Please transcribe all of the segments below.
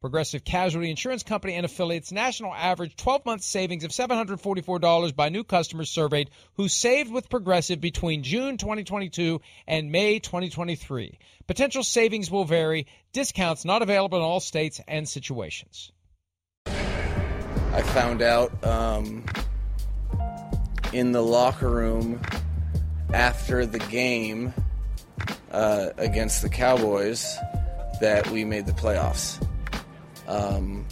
Progressive Casualty Insurance Company and affiliates national average 12 month savings of $744 by new customers surveyed who saved with Progressive between June 2022 and May 2023. Potential savings will vary, discounts not available in all states and situations. I found out um, in the locker room after the game uh, against the Cowboys that we made the playoffs. Um,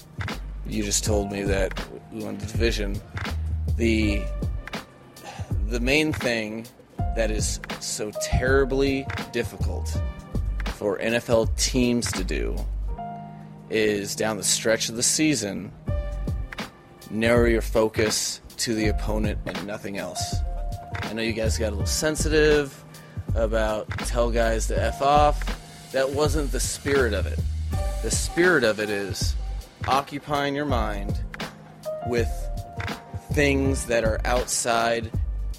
you just told me that we won the division. The the main thing that is so terribly difficult for NFL teams to do is down the stretch of the season narrow your focus to the opponent and nothing else. I know you guys got a little sensitive about tell guys to F off. That wasn't the spirit of it. The spirit of it is occupying your mind with things that are outside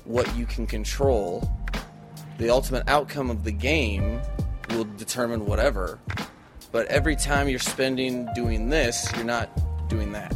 what you can control. The ultimate outcome of the game will determine whatever. But every time you're spending doing this, you're not doing that.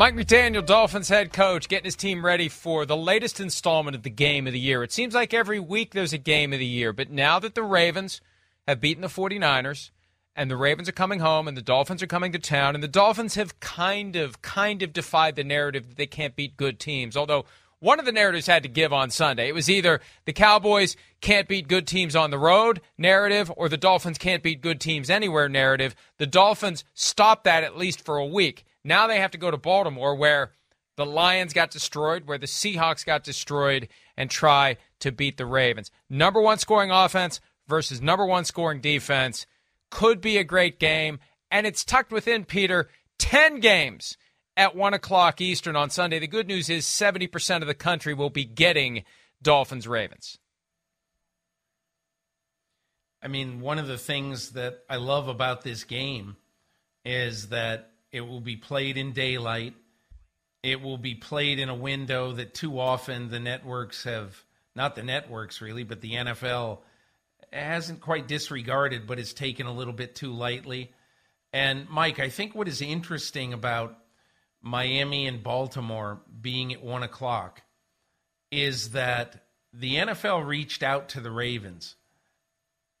Mike McDaniel, Dolphins head coach, getting his team ready for the latest installment of the game of the year. It seems like every week there's a game of the year, but now that the Ravens have beaten the 49ers and the Ravens are coming home and the Dolphins are coming to town and the Dolphins have kind of kind of defied the narrative that they can't beat good teams. Although one of the narratives had to give on Sunday. It was either the Cowboys can't beat good teams on the road narrative or the Dolphins can't beat good teams anywhere narrative. The Dolphins stopped that at least for a week. Now they have to go to Baltimore, where the Lions got destroyed, where the Seahawks got destroyed, and try to beat the Ravens. Number one scoring offense versus number one scoring defense could be a great game, and it's tucked within, Peter, 10 games at 1 o'clock Eastern on Sunday. The good news is 70% of the country will be getting Dolphins Ravens. I mean, one of the things that I love about this game is that it will be played in daylight. It will be played in a window that too often the networks have, not the networks really, but the NFL hasn't quite disregarded, but has taken a little bit too lightly. And Mike, I think what is interesting about Miami and Baltimore being at one o'clock is that the NFL reached out to the Ravens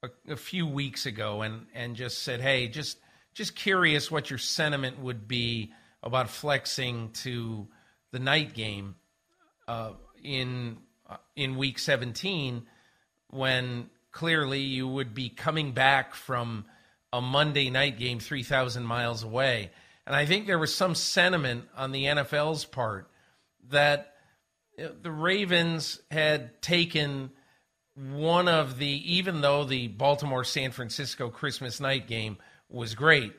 a, a few weeks ago and, and just said, hey, just – just curious what your sentiment would be about flexing to the night game uh, in uh, in week 17 when clearly you would be coming back from a Monday night game 3,000 miles away. And I think there was some sentiment on the NFL's part that the Ravens had taken one of the, even though the Baltimore San Francisco Christmas night game was great.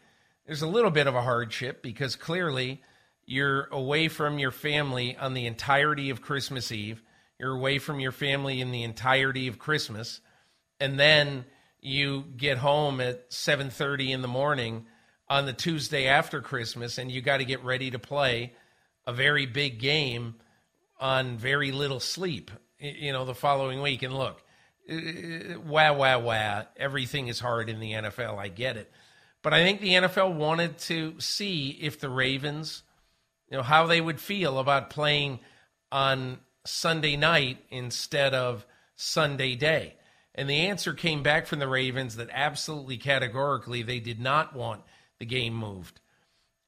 There's a little bit of a hardship because clearly you're away from your family on the entirety of Christmas Eve. You're away from your family in the entirety of Christmas. And then you get home at 7:30 in the morning on the Tuesday after Christmas and you got to get ready to play a very big game on very little sleep, you know, the following week. And look, wow, wow, wow, everything is hard in the NFL. I get it. But I think the NFL wanted to see if the Ravens, you know, how they would feel about playing on Sunday night instead of Sunday day. And the answer came back from the Ravens that absolutely categorically they did not want the game moved.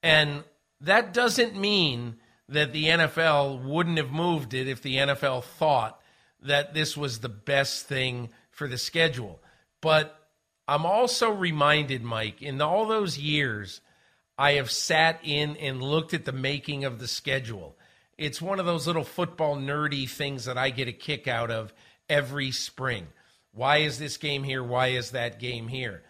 And that doesn't mean that the NFL wouldn't have moved it if the NFL thought that this was the best thing for the schedule. But I'm also reminded, Mike, in all those years, I have sat in and looked at the making of the schedule. It's one of those little football nerdy things that I get a kick out of every spring. Why is this game here? Why is that game here?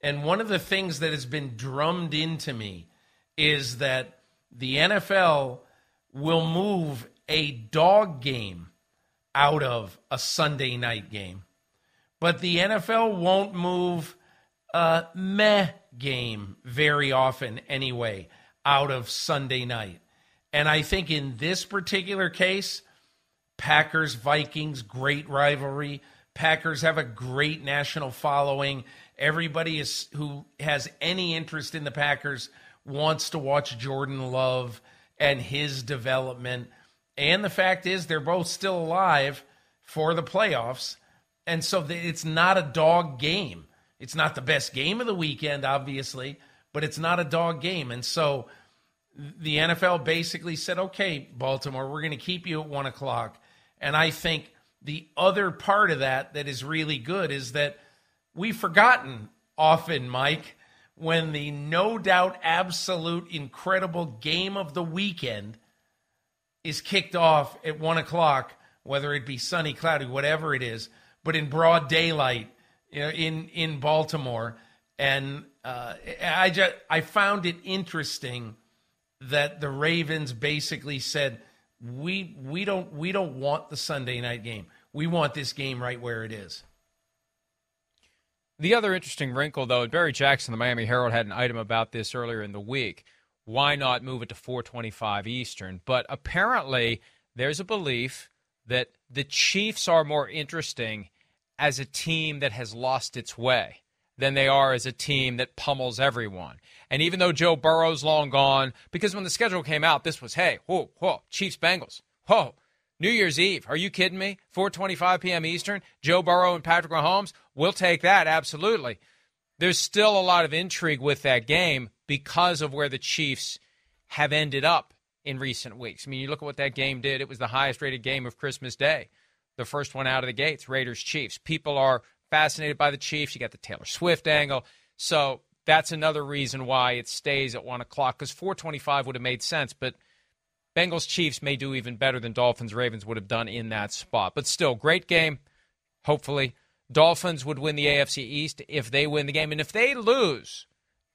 And one of the things that has been drummed into me is that the NFL will move a dog game out of a Sunday night game. But the NFL won't move a meh game very often anyway out of Sunday night. And I think in this particular case, Packers Vikings, great rivalry. Packers have a great national following. Everybody is who has any interest in the Packers wants to watch Jordan Love and his development. And the fact is, they're both still alive for the playoffs. And so it's not a dog game. It's not the best game of the weekend, obviously, but it's not a dog game. And so the NFL basically said, okay, Baltimore, we're going to keep you at one o'clock. And I think the other part of that that is really good is that we've forgotten often, Mike, when the no doubt absolute incredible game of the weekend is kicked off at one o'clock, whether it be sunny, cloudy, whatever it is, but in broad daylight you know, in in Baltimore. And uh, I just I found it interesting that the Ravens basically said we we don't we don't want the Sunday night game. We want this game right where it is. The other interesting wrinkle, though, Barry Jackson, the Miami Herald, had an item about this earlier in the week. Why not move it to 425 Eastern? But apparently, there's a belief that the Chiefs are more interesting as a team that has lost its way than they are as a team that pummels everyone. And even though Joe Burrow's long gone, because when the schedule came out, this was, hey, whoa, whoa, Chiefs Bengals. Whoa, New Year's Eve. Are you kidding me? 4:25 p.m. Eastern. Joe Burrow and Patrick Mahomes. We'll take that absolutely. There's still a lot of intrigue with that game because of where the Chiefs have ended up in recent weeks. I mean, you look at what that game did. It was the highest rated game of Christmas Day. The first one out of the gates, Raiders Chiefs. People are fascinated by the Chiefs. You got the Taylor Swift angle. So that's another reason why it stays at one o'clock because 425 would have made sense, but Bengals Chiefs may do even better than Dolphins Ravens would have done in that spot. But still, great game. Hopefully, Dolphins would win the AFC East if they win the game. And if they lose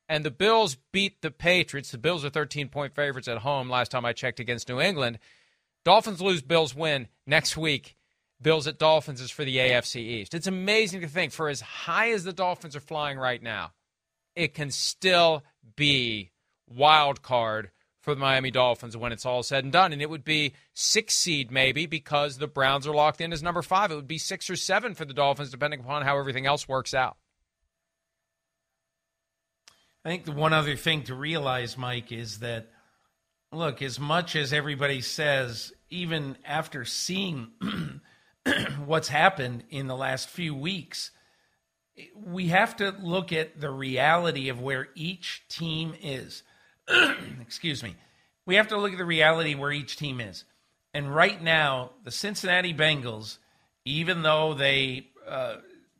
and the Bills beat the Patriots, the Bills are 13 point favorites at home last time I checked against New England. Dolphins lose, Bills win next week. Bills at Dolphins is for the AFC East. It's amazing to think for as high as the Dolphins are flying right now, it can still be wild card for the Miami Dolphins when it's all said and done. And it would be six seed maybe because the Browns are locked in as number five. It would be six or seven for the Dolphins, depending upon how everything else works out. I think the one other thing to realize, Mike, is that look, as much as everybody says, even after seeing what's happened in the last few weeks, we have to look at the reality of where each team is. excuse me, we have to look at the reality where each team is. And right now, the Cincinnati Bengals, even though they uh,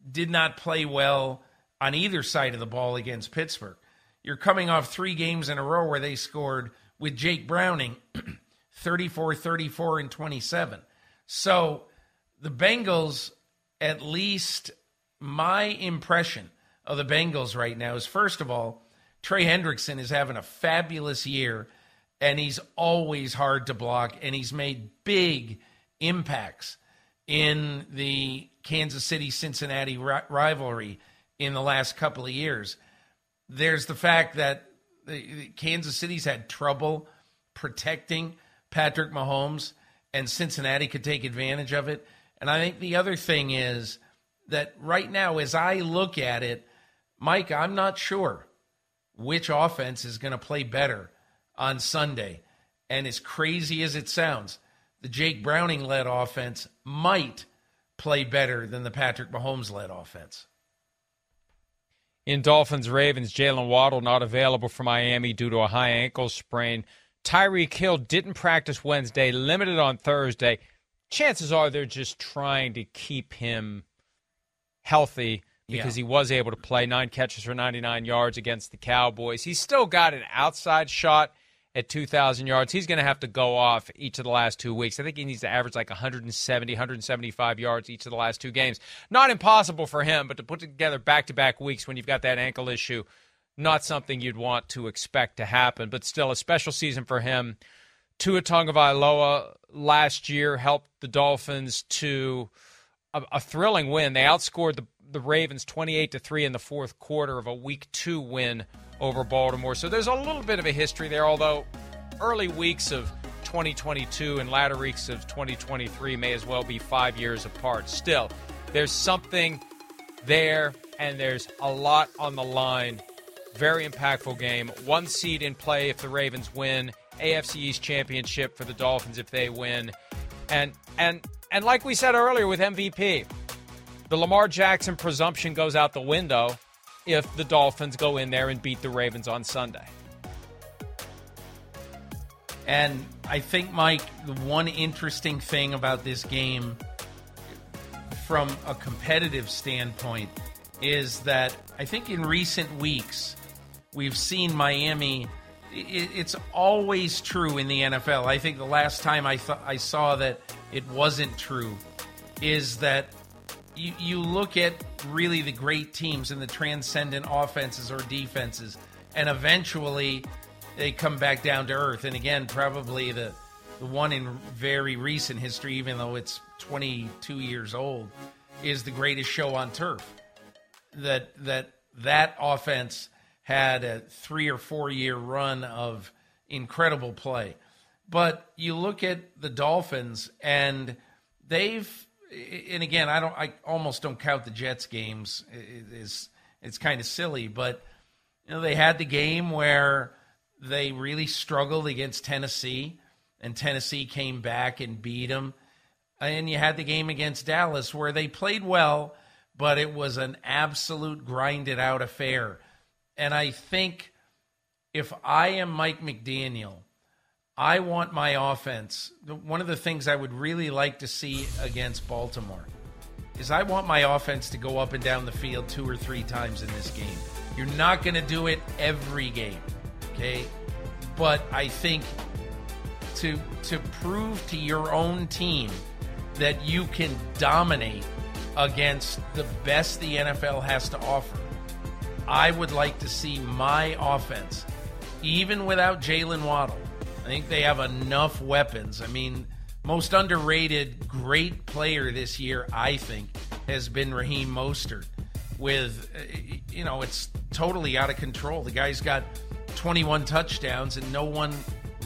did not play well on either side of the ball against Pittsburgh, you're coming off three games in a row where they scored with Jake Browning 34, 34, and 27. So the Bengals, at least my impression of the Bengals right now is first of all, Trey Hendrickson is having a fabulous year, and he's always hard to block, and he's made big impacts in the Kansas City Cincinnati rivalry in the last couple of years. There's the fact that the, Kansas City's had trouble protecting Patrick Mahomes, and Cincinnati could take advantage of it. And I think the other thing is that right now, as I look at it, Mike, I'm not sure which offense is going to play better on Sunday. And as crazy as it sounds, the Jake Browning led offense might play better than the Patrick Mahomes led offense. In Dolphins Ravens, Jaylen Waddle not available for Miami due to a high ankle sprain. Tyreek Hill didn't practice Wednesday, limited on Thursday. Chances are they're just trying to keep him healthy because yeah. he was able to play nine catches for 99 yards against the Cowboys. He's still got an outside shot at 2,000 yards. He's going to have to go off each of the last two weeks. I think he needs to average like 170, 175 yards each of the last two games. Not impossible for him, but to put together back to back weeks when you've got that ankle issue, not something you'd want to expect to happen. But still, a special season for him. Tua Tagovailoa last year helped the Dolphins to a, a thrilling win. They outscored the the Ravens 28 to 3 in the fourth quarter of a week 2 win over Baltimore. So there's a little bit of a history there although early weeks of 2022 and latter weeks of 2023 may as well be 5 years apart. Still, there's something there and there's a lot on the line. Very impactful game. One seed in play if the Ravens win. AFC East championship for the Dolphins if they win. And and and like we said earlier with MVP, the Lamar Jackson presumption goes out the window if the Dolphins go in there and beat the Ravens on Sunday. And I think, Mike, the one interesting thing about this game from a competitive standpoint is that I think in recent weeks we've seen Miami. It's always true in the NFL. I think the last time I, th- I saw that it wasn't true is that you, you look at really the great teams and the transcendent offenses or defenses, and eventually they come back down to earth. And again, probably the the one in very recent history, even though it's 22 years old, is the greatest show on turf. That that that offense had a three or four year run of incredible play. But you look at the Dolphins and they've and again, I don't. I almost don't count the Jets games. Is it's kind of silly, but you know they had the game where they really struggled against Tennessee, and Tennessee came back and beat them. And you had the game against Dallas where they played well, but it was an absolute grinded out affair. And I think if I am Mike McDaniel I want my offense. One of the things I would really like to see against Baltimore is I want my offense to go up and down the field two or three times in this game. You're not going to do it every game, okay? But I think to to prove to your own team that you can dominate against the best the NFL has to offer. I would like to see my offense, even without Jaylen Waddle, I think they have enough weapons. I mean, most underrated great player this year, I think, has been Raheem Mostert. With, uh, you know, it's totally out of control. The guy's got 21 touchdowns, and no one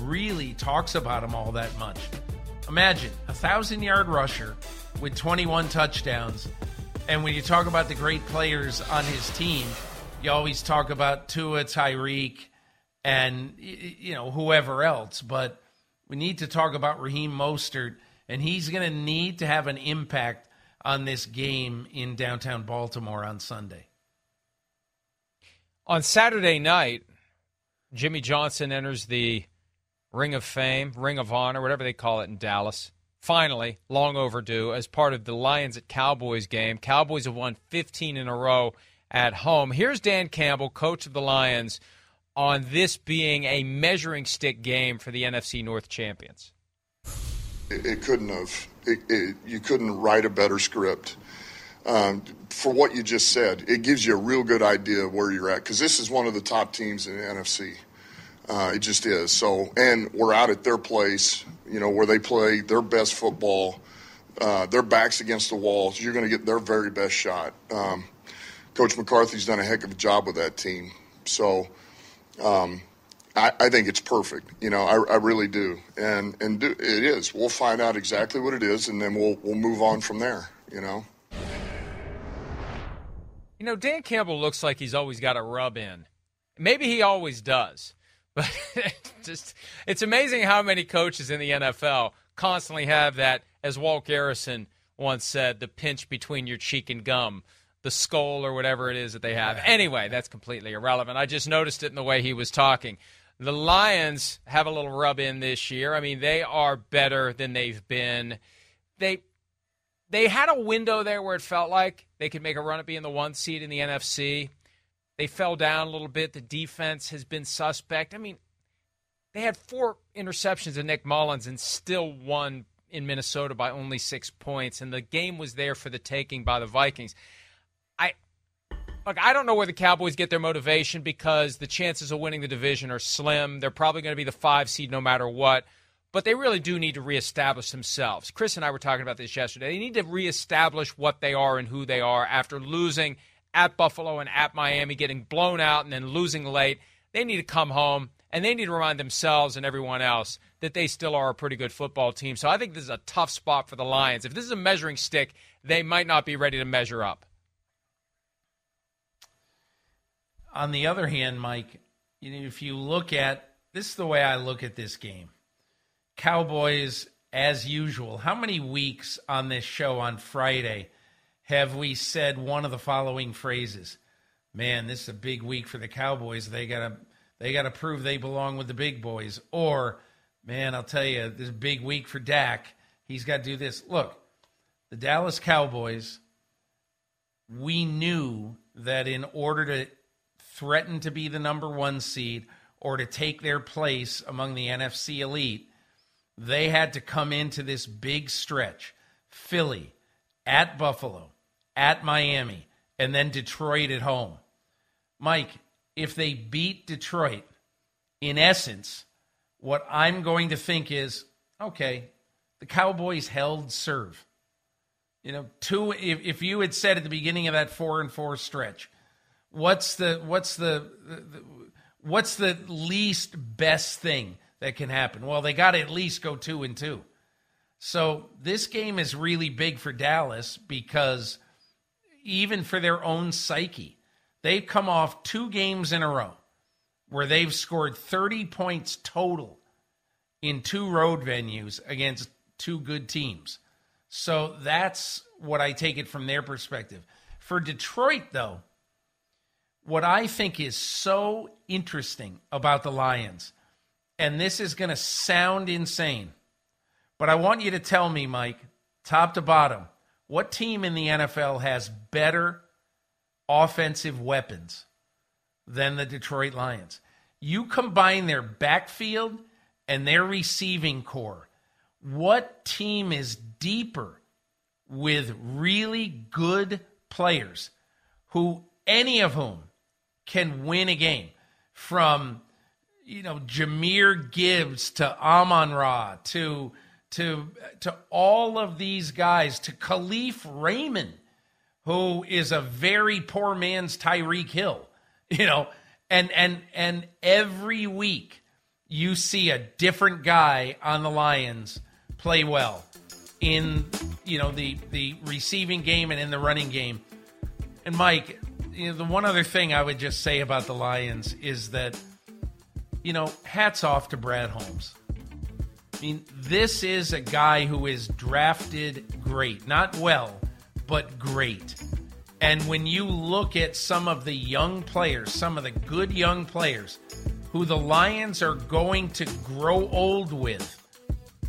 really talks about him all that much. Imagine a thousand yard rusher with 21 touchdowns. And when you talk about the great players on his team, you always talk about Tua, Tyreek, and you know whoever else. But we need to talk about Raheem Mostert, and he's going to need to have an impact on this game in downtown Baltimore on Sunday. On Saturday night, Jimmy Johnson enters the Ring of Fame, Ring of Honor, whatever they call it in Dallas. Finally, long overdue, as part of the Lions at Cowboys game. Cowboys have won 15 in a row at home. Here's Dan Campbell, coach of the Lions on this being a measuring stick game for the NFC North champions? It, it couldn't have. It, it, you couldn't write a better script. Um, for what you just said, it gives you a real good idea of where you're at because this is one of the top teams in the NFC. Uh, it just is. So, and we're out at their place, you know, where they play their best football. Uh, their backs against the walls. You're going to get their very best shot. Um, Coach McCarthy's done a heck of a job with that team. So, um, I, I, think it's perfect. You know, I, I really do, and and do, it is. We'll find out exactly what it is, and then we'll we'll move on from there. You know. You know, Dan Campbell looks like he's always got a rub in. Maybe he always does, but just it's amazing how many coaches in the NFL constantly have that, as Walt Garrison once said, the pinch between your cheek and gum the skull or whatever it is that they have. Anyway, that's completely irrelevant. I just noticed it in the way he was talking. The Lions have a little rub in this year. I mean, they are better than they've been. They they had a window there where it felt like they could make a run at being the one seed in the NFC. They fell down a little bit. The defense has been suspect. I mean, they had four interceptions of Nick Mullens and still won in Minnesota by only six points. And the game was there for the taking by the Vikings. Look, I don't know where the Cowboys get their motivation because the chances of winning the division are slim. They're probably going to be the five seed no matter what. But they really do need to reestablish themselves. Chris and I were talking about this yesterday. They need to reestablish what they are and who they are after losing at Buffalo and at Miami, getting blown out and then losing late. They need to come home and they need to remind themselves and everyone else that they still are a pretty good football team. So I think this is a tough spot for the Lions. If this is a measuring stick, they might not be ready to measure up. On the other hand, Mike, if you look at this is the way I look at this game. Cowboys, as usual. How many weeks on this show on Friday have we said one of the following phrases? Man, this is a big week for the Cowboys. They gotta they gotta prove they belong with the big boys. Or, man, I'll tell you, this big week for Dak. He's got to do this. Look, the Dallas Cowboys. We knew that in order to threaten to be the number one seed or to take their place among the NFC elite, they had to come into this big stretch Philly, at Buffalo, at Miami, and then Detroit at home. Mike, if they beat Detroit, in essence, what I'm going to think is okay, the Cowboys held serve. You know, two if, if you had said at the beginning of that four and four stretch, what's the what's the, the what's the least best thing that can happen? Well, they got to at least go two and two. So this game is really big for Dallas because even for their own psyche, they've come off two games in a row where they've scored 30 points total in two road venues against two good teams. So that's what I take it from their perspective. For Detroit, though, what I think is so interesting about the Lions, and this is going to sound insane, but I want you to tell me, Mike, top to bottom, what team in the NFL has better offensive weapons than the Detroit Lions? You combine their backfield and their receiving core. What team is deeper with really good players who any of whom can win a game from you know Jahmyr Gibbs to Amon Ra to to to all of these guys to Kalif Raymond, who is a very poor man's Tyreek Hill, you know, and and and every week you see a different guy on the Lions play well in you know the the receiving game and in the running game. And Mike, you know, the one other thing I would just say about the Lions is that, you know, hats off to Brad Holmes. I mean, this is a guy who is drafted great. Not well, but great. And when you look at some of the young players, some of the good young players who the Lions are going to grow old with,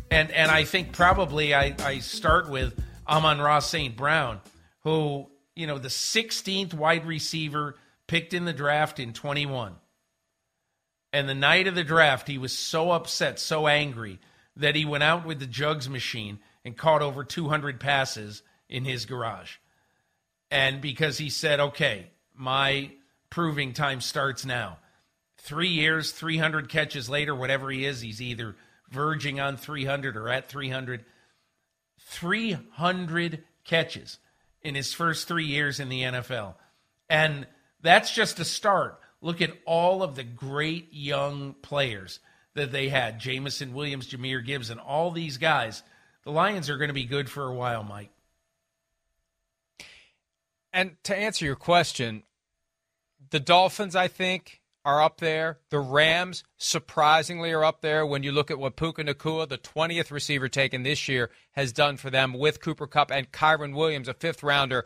and, and I think probably I, I start with Amon-Ra St. Brown, who you know, the 16th wide receiver picked in the draft in 21. And the night of the draft, he was so upset, so angry that he went out with the jugs machine and caught over 200 passes in his garage. And because he said, okay, my proving time starts now. Three years, 300 catches later, whatever he is, he's either verging on 300 or at 300. 300 catches in his first three years in the NFL. And that's just a start. Look at all of the great young players that they had Jameson Williams, Jahmyr Gibbs, and all these guys. The Lions are going to be good for a while, Mike. And to answer your question, the Dolphins, I think, are up there. The Rams, surprisingly, are up there when you look at what Puka Nacua, the 20th receiver taken this year, has done for them with Cooper Kupp and Kyren Williams, a fifth rounder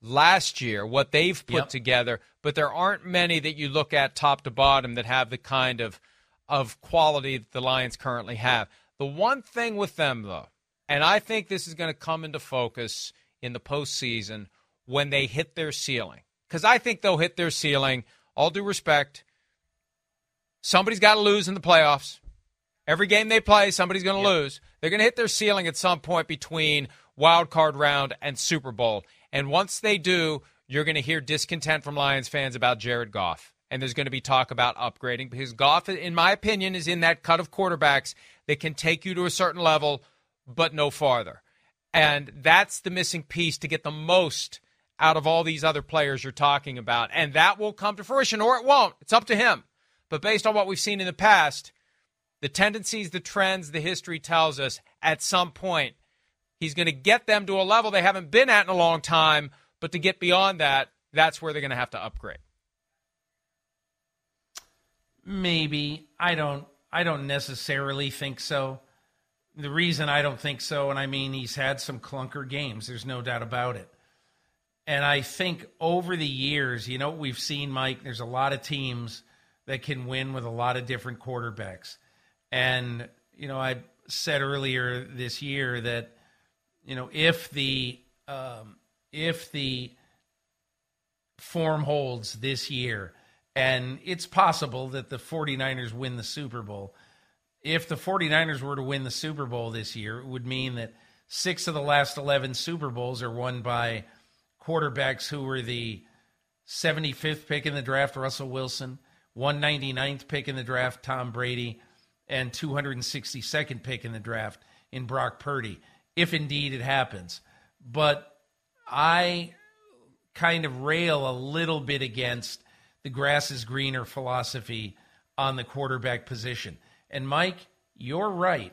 last year, what they've put yep. together. But there aren't many that you look at top to bottom that have the kind of of quality that the Lions currently have. The one thing with them, though, and I think this is going to come into focus in the postseason when they hit their ceiling, because I think they'll hit their ceiling. All due respect, somebody's got to lose in the playoffs. Every game they play, somebody's going to yep. lose. They're going to hit their ceiling at some point between wild card round and Super Bowl. And once they do, you're going to hear discontent from Lions fans about Jared Goff and there's going to be talk about upgrading because Goff, in my opinion, is in that cut of quarterbacks that can take you to a certain level, but no farther. And that's the missing piece to get the most out of all these other players you're talking about. And that will come to fruition or it won't. It's up to him. But based on what we've seen in the past, the tendencies, the trends, the history tells us at some point he's going to get them to a level they haven't been at in a long time. But to get beyond that, that's where they're going to have to upgrade. Maybe. I don't I don't necessarily think so. The reason I don't think so, and I mean he's had some clunker games, there's no doubt about it. And I think over the years, you know we've seen, Mike, there's a lot of teams that can win with a lot of different quarterbacks. And, you know, I said earlier this year that, you know, if the um, if the form holds this year, and it's possible that the 49ers win the Super Bowl. If the 49ers were to win the Super Bowl this year, it would mean that six of the last 11 Super Bowls are won by quarterbacks who were the 75th pick in the draft, Russell Wilson, 199th pick in the draft, Tom Brady, and 262nd pick in the draft in Brock Purdy, if indeed it happens. But I kind of rail a little bit against the grass is greener philosophy on the quarterback position. And Mike, you're right.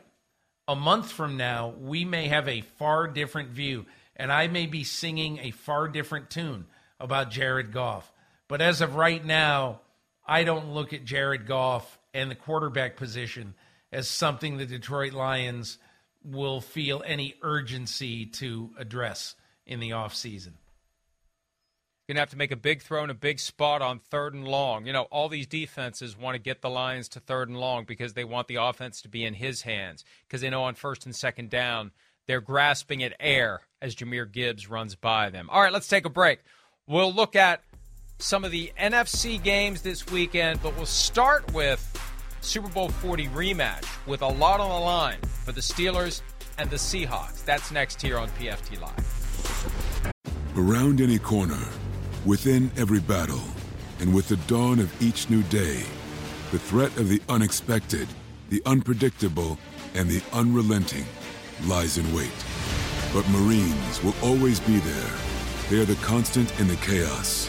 A month from now, we may have a far different view, and I may be singing a far different tune about Jared Goff. But as of right now, I don't look at Jared Goff and the quarterback position as something the Detroit Lions will feel any urgency to address in the offseason going to have to make a big throw in a big spot on third and long. You know, all these defenses want to get the Lions to third and long because they want the offense to be in his hands because they know on first and second down they're grasping at air as Jahmyr Gibbs runs by them. All right, let's take a break. We'll look at some of the NFC games this weekend, but we'll start with Super Bowl 40 rematch with a lot on the line for the Steelers and the Seahawks. That's next here on PFT Live. Around any corner Within every battle, and with the dawn of each new day, the threat of the unexpected, the unpredictable, and the unrelenting lies in wait. But Marines will always be there. They are the constant in the chaos.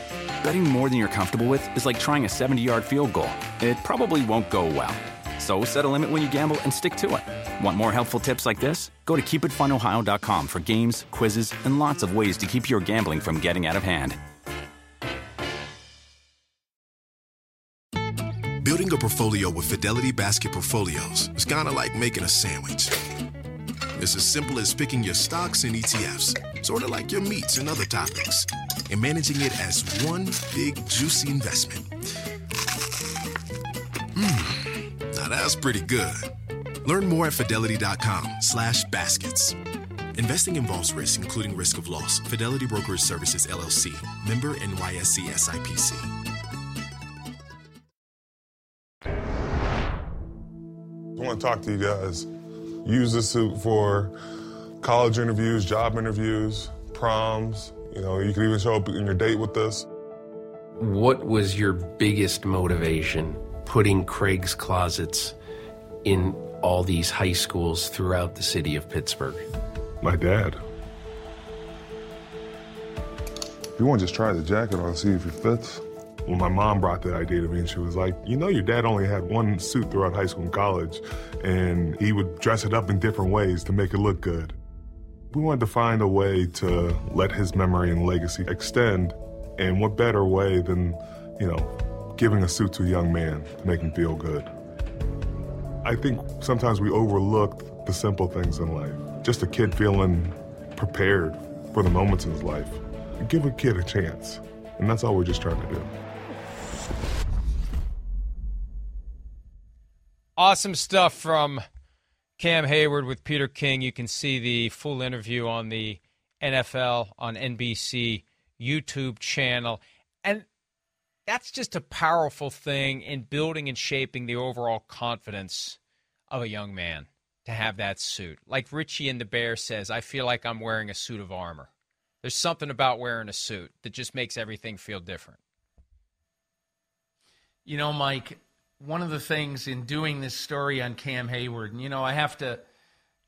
Betting more than you're comfortable with is like trying a 70 yard field goal, it probably won't go well. So set a limit when you gamble and stick to it. Want more helpful tips like this? Go to keepitfunohio.com for games, quizzes, and lots of ways to keep your gambling from getting out of hand. Building a portfolio with Fidelity Basket Portfolios is kind of like making a sandwich. It's as simple as picking your stocks and ETFs, sort of like your meats and other topics, and managing it as one big juicy investment. Mmm, now that's pretty good. Learn more at fidelity.com/baskets. Investing involves risk, including risk of loss. Fidelity Brokers Services LLC, member NYSE SIPC. I want to talk to you guys. Use the suit for college interviews, job interviews, proms. You know, you can even show up in your date with us. What was your biggest motivation putting Craig's Closets in all these high schools throughout the city of Pittsburgh? My dad. You want to just try the jacket on, and see if it fits? When my mom brought that idea to me, and she was like, You know, your dad only had one suit throughout high school and college, and he would dress it up in different ways to make it look good. We wanted to find a way to let his memory and legacy extend, and what better way than, you know, giving a suit to a young man to make him feel good. I think sometimes we overlook the simple things in life. Just a kid feeling prepared for the moments in his life. Give a kid a chance. And that's all we're just trying to do. Awesome stuff from Cam Heyward with Peter King. You can see the full interview on the NFL on NBC YouTube channel. And that's just a powerful thing in building and shaping the overall confidence of a young man to have that suit. Like Richie and the Bear says, I feel like I'm wearing a suit of armor. There's something about wearing a suit that just makes everything feel different. You know, Mike, one of the things in doing this story on Cam Heyward, and you know, I have to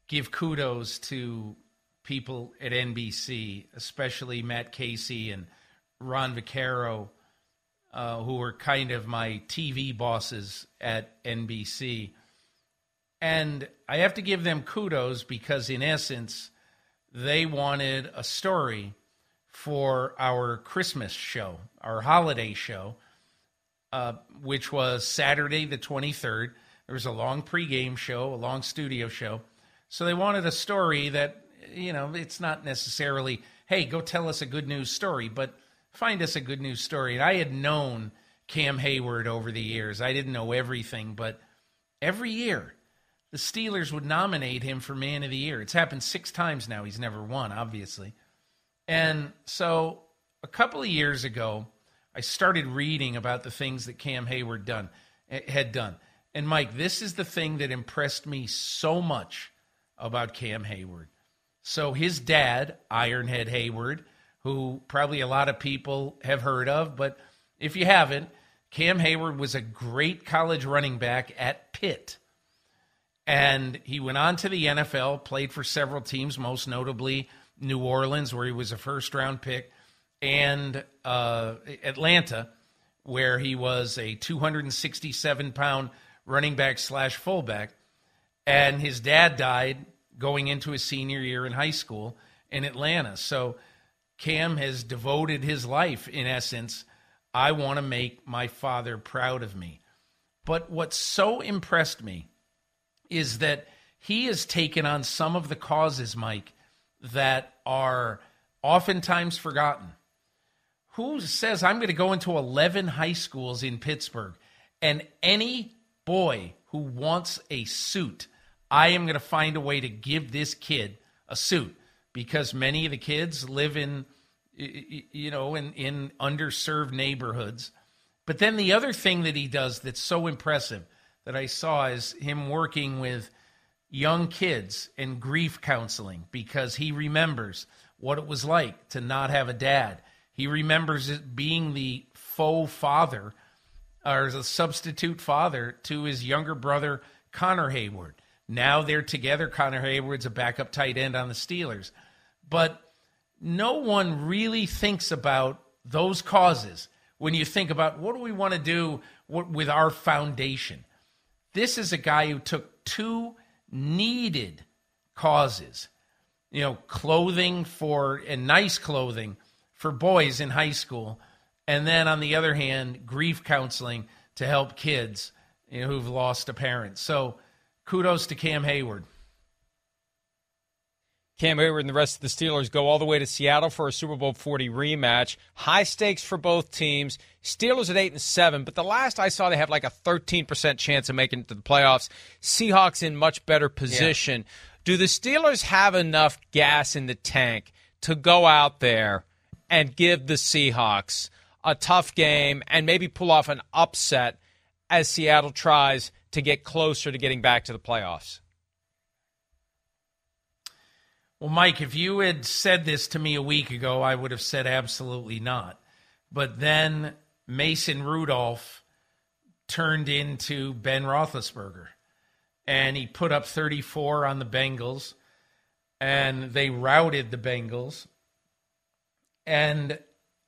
give kudos to people at NBC, especially Matt Casey and Ron Vaccaro, uh, who were kind of my TV bosses at NBC. And I have to give them kudos because, in essence, they wanted a story for our Christmas show, our holiday show, uh, which was Saturday the 23rd. There was a long pregame show, a long studio show. So they wanted a story that, you know, it's not necessarily, hey, go tell us a good news story, but find us a good news story. And I had known Cam Heyward over the years. I didn't know everything, but every year the Steelers would nominate him for Man of the Year. It's happened six times now. He's never won, obviously. And so a couple of years ago, I started reading about the things that Cam Heyward done eh, had done. And Mike, this is the thing that impressed me so much about Cam Heyward. So his dad, Ironhead Heyward, who probably a lot of people have heard of, but if you haven't, Cam Heyward was a great college running back at Pitt. And he went on to the NFL, played for several teams, most notably New Orleans, where he was a first round pick, and uh, Atlanta, where he was a 267 pound running back slash fullback. And his dad died going into his senior year in high school in Atlanta. So Cam has devoted his life, in essence. I want to make my father proud of me. But what so impressed me is that he has taken on some of the causes, Mike, that are oftentimes forgotten. Who says I'm going to go into 11 high schools in Pittsburgh and any boy who wants a suit, I am going to find a way to give this kid a suit because many of the kids live in you know in in underserved neighborhoods. But then the other thing that he does that's so impressive that I saw is him working with young kids in grief counseling because he remembers what it was like to not have a dad. He remembers it being the faux father or the substitute father to his younger brother, Connor Heyward. Now they're together. Connor Heyward's a backup tight end on the Steelers. But no one really thinks about those causes when you think about what do we want to do with our foundation. This is a guy who took two needed causes, you know, clothing for and nice clothing for boys in high school, and then on the other hand, grief counseling to help kids you know, who've lost a parent. So, kudos to Cam Heyward. Cam Heyward and the rest of the Steelers go all the way to Seattle for a Super Bowl 40 rematch. High stakes for both teams. Steelers at 8 and 7, but the last I saw they have like a 13% chance of making it to the playoffs. Seahawks in much better position. Yeah. Do the Steelers have enough gas in the tank to go out there and give the Seahawks a tough game and maybe pull off an upset as Seattle tries to get closer to getting back to the playoffs? Well, Mike, if you had said this to me a week ago, I would have said absolutely not. But then Mason Rudolph turned into Ben Roethlisberger, and he put up 34 on the Bengals, and they routed the Bengals. And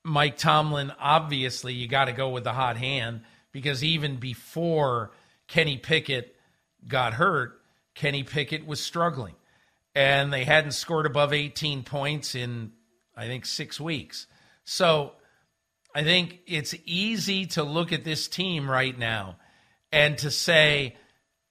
Mike Tomlin, obviously, you got to go with the hot hand because even before Kenny Pickett got hurt, Kenny Pickett was struggling and they hadn't scored above 18 points in I think 6 weeks. So I think it's easy to look at this team right now and to say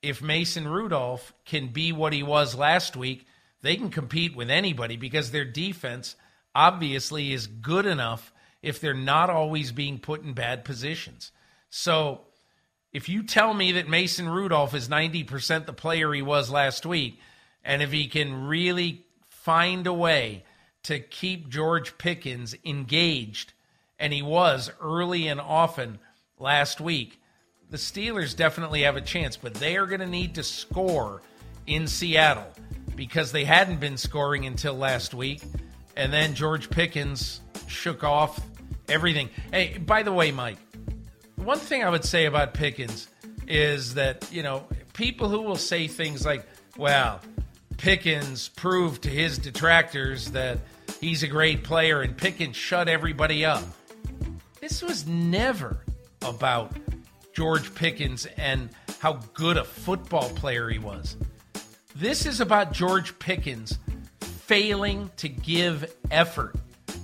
if Mason Rudolph can be what he was last week, they can compete with anybody because their defense obviously is good enough if they're not always being put in bad positions. So if you tell me that Mason Rudolph is 90% the player he was last week, and if he can really find a way to keep George Pickens engaged, and he was early and often last week, the Steelers definitely have a chance, but they are going to need to score in Seattle because they hadn't been scoring until last week. And then George Pickens shook off everything. Hey, by the way, Mike, one thing I would say about Pickens is that, you know, people who will say things like, well, Pickens proved to his detractors that he's a great player and Pickens shut everybody up. This was never about George Pickens and how good a football player he was. This is about George Pickens failing to give effort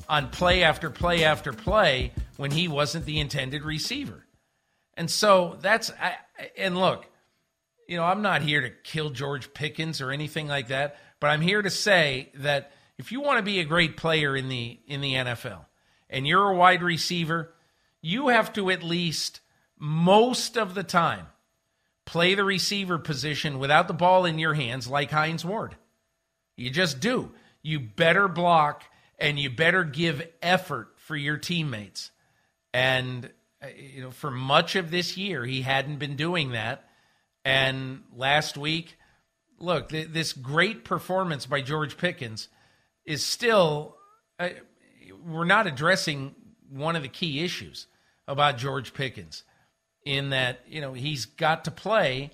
on play after play after play when he wasn't the intended receiver. And so that's, and look, you know, I'm not here to kill George Pickens or anything like that, but I'm here to say that if you want to be a great player in the in the NFL and you're a wide receiver, you have to at least most of the time play the receiver position without the ball in your hands like Hines Ward. You just do. You better block and you better give effort for your teammates. And uh, you know, for much of this year he hadn't been doing that and last week, look, th- this great performance by George Pickens is still, uh, we're not addressing one of the key issues about George Pickens in that, you know, he's got to play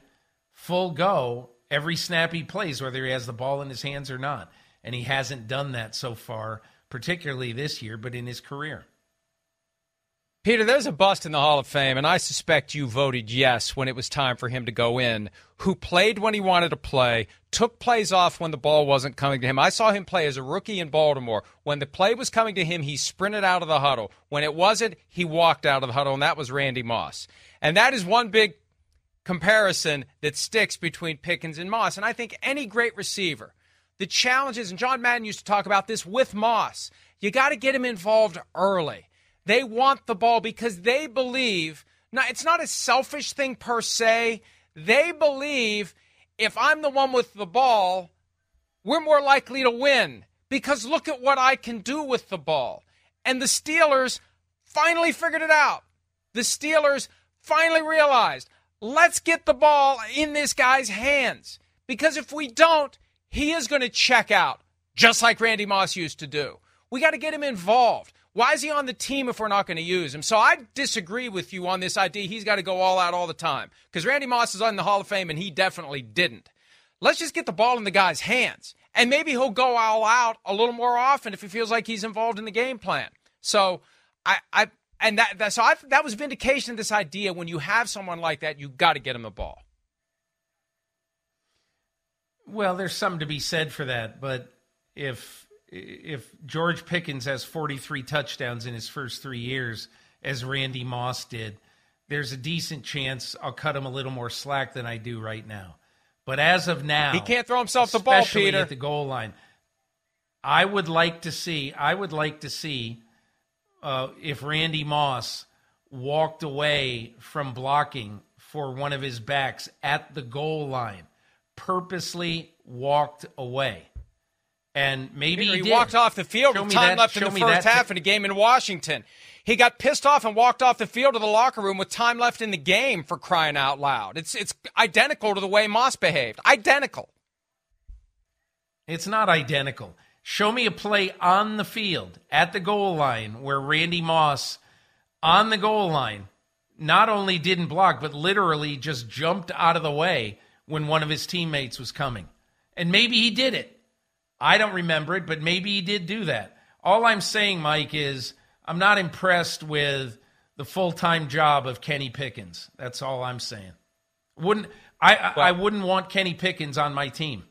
full go every snap he plays, whether he has the ball in his hands or not. And he hasn't done that so far, particularly this year, but in his career. Peter, there's a bust in the Hall of Fame, and I suspect you voted yes when it was time for him to go in, who played when he wanted to play, took plays off when the ball wasn't coming to him. I saw him play as a rookie in Baltimore. When the play was coming to him, he sprinted out of the huddle. When it wasn't, he walked out of the huddle, and that was Randy Moss. And that is one big comparison that sticks between Pickens and Moss. And I think any great receiver, the challenges, and John Madden used to talk about this with Moss, you got to get him involved early. They want the ball because they believe, now it's not a selfish thing per se. They believe if I'm the one with the ball, we're more likely to win because look at what I can do with the ball. And the Steelers finally figured it out. The Steelers finally realized let's get the ball in this guy's hands because if we don't, he is going to check out just like Randy Moss used to do. We got to get him involved. Why is he on the team if we're not going to use him? So I disagree with you on this idea he's got to go all out all the time because Randy Moss is on the Hall of Fame and he definitely didn't. Let's just get the ball in the guy's hands and maybe he'll go all out a little more often if he feels like he's involved in the game plan. So I, I and that, that so I, that was vindication of this idea. When you have someone like that, you got to get him the ball. Well, there's something to be said for that, but if if George Pickens has 43 touchdowns in his first three years, as Randy Moss did, there's a decent chance I'll cut him a little more slack than I do right now. But as of now, he can't throw himself the ball, Peter, at the goal line. I would like to see. I would like to see uh, if Randy Moss walked away from blocking for one of his backs at the goal line, purposely walked away And maybe he, he walked off the field Show with time that- left in the first half ta- in a game in Washington. He got pissed off and walked off the field to the locker room with time left in the game for crying out loud. It's it's identical to the way Moss behaved. Identical. It's not identical. Show me a play on the field at the goal line where Randy Moss on the goal line not only didn't block, but literally just jumped out of the way when one of his teammates was coming. And maybe he did it. I don't remember it, but maybe he did do that. All I'm saying, Mike, is I'm not impressed with the full time job of Kenny Pickens. That's all I'm saying. Wouldn't I, I, I wouldn't want Kenny Pickens on my team.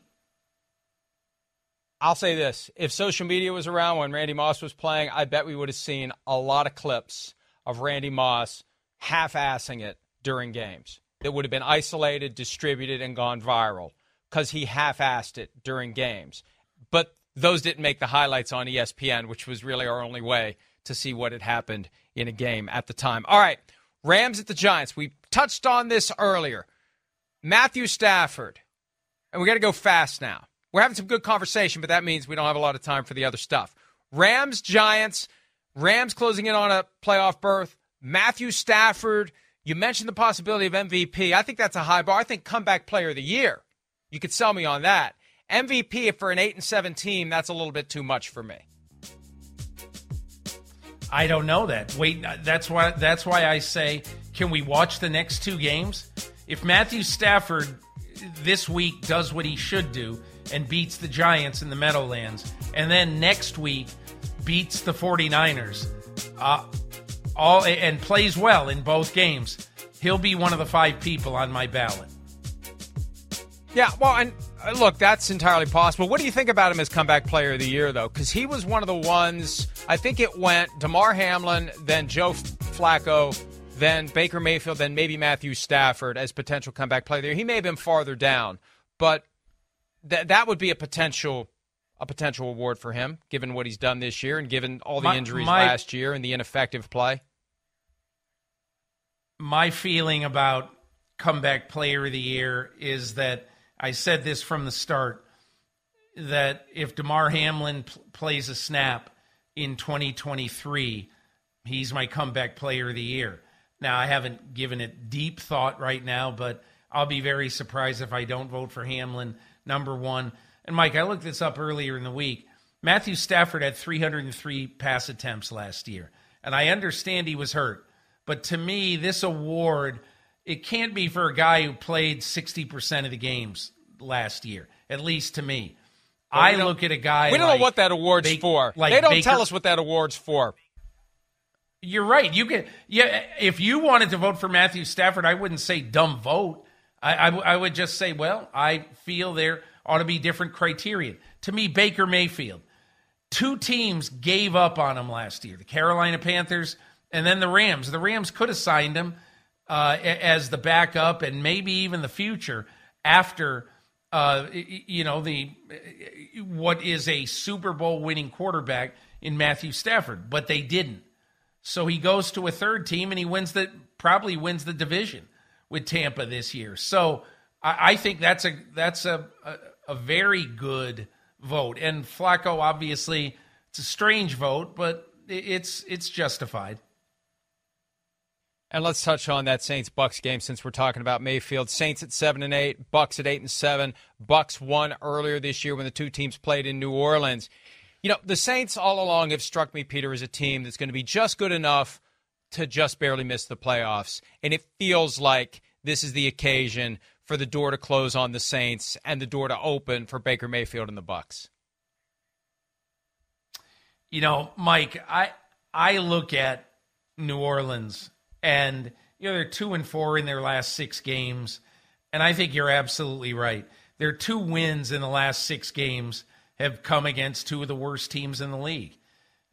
I'll say this: if social media was around when Randy Moss was playing, I bet we would have seen a lot of clips of Randy Moss half-assing it during games. That would have been isolated, distributed, and gone viral because he half-assed it during games. But those didn't make the highlights on ESPN, which was really our only way to see what had happened in a game at the time. All right, Rams at the Giants. We touched on this earlier. Matthew Stafford, and we got to go fast now. We're having some good conversation, but that means we don't have a lot of time for the other stuff. Rams, Giants, Rams closing in on a playoff berth. Matthew Stafford, you mentioned the possibility of MVP. I think that's a high bar. I think comeback player of the year. You could sell me on that. MVP for an 8 and 7 team, that's a little bit too much for me. I don't know that. Wait, that's why that's why I say, can we watch the next two games? If Matthew Stafford this week does what he should do and beats the Giants in the Meadowlands, and then next week beats the 49ers, uh, all and plays well in both games, he'll be one of the five people on my ballot. Yeah, well, and uh, look, that's entirely possible. What do you think about him as comeback player of the year, though? Because he was one of the ones, I think it went Damar Hamlin, then Joe Flacco, then Baker Mayfield, then maybe Matthew Stafford as potential comeback player of the year. He may have been farther down, but th- that would be a potential a potential award for him, given what he's done this year and given all the My- injuries my- last year and the ineffective play. my feeling about comeback player of the year is that I said this from the start that if Damar Hamlin pl- plays a snap in 2023, he's my comeback player of the year. Now, I haven't given it deep thought right now, but I'll be very surprised if I don't vote for Hamlin, number one. And Mike, I looked this up earlier in the week. Matthew Stafford had 303 pass attempts last year. And I understand he was hurt. But to me, this award, it can't be for a guy who played 60% of the games last year, at least to me. Well, I look at a guy. we don't like know what that award's Ba- for. like they don't Baker- tell us what that award's for. You're right. You can, yeah. If you wanted to vote for Matthew Stafford, I wouldn't say dumb vote. I, I, I would just say, well, I feel there ought to be different criteria. To me, Baker Mayfield, two teams gave up on him last year: the Carolina Panthers and then the Rams. The Rams could have signed him uh, as the backup and maybe even the future after uh, you know the what is a Super Bowl winning quarterback in Matthew Stafford, but they didn't. So he goes to a third team and he wins the probably wins the division with Tampa this year. So I, I think that's a that's a, a a very good vote. And Flacco obviously it's a strange vote, but it's it's justified. And let's touch on that Saints Bucks game since we're talking about Mayfield. Saints at seven and eight, Bucks at eight and seven. Bucks won earlier this year when the two teams played in New Orleans. You know, the Saints all along have struck me, Peter, as a team that's going to be just good enough to just barely miss the playoffs. And it feels like this is the occasion for the door to close on the Saints and the door to open for Baker Mayfield and the Bucks. You know, Mike, I I look at New Orleans and you know they're 2 and 4 in their last 6 games and I think you're absolutely right. Their two wins in the last 6 games have come against two of the worst teams in the league.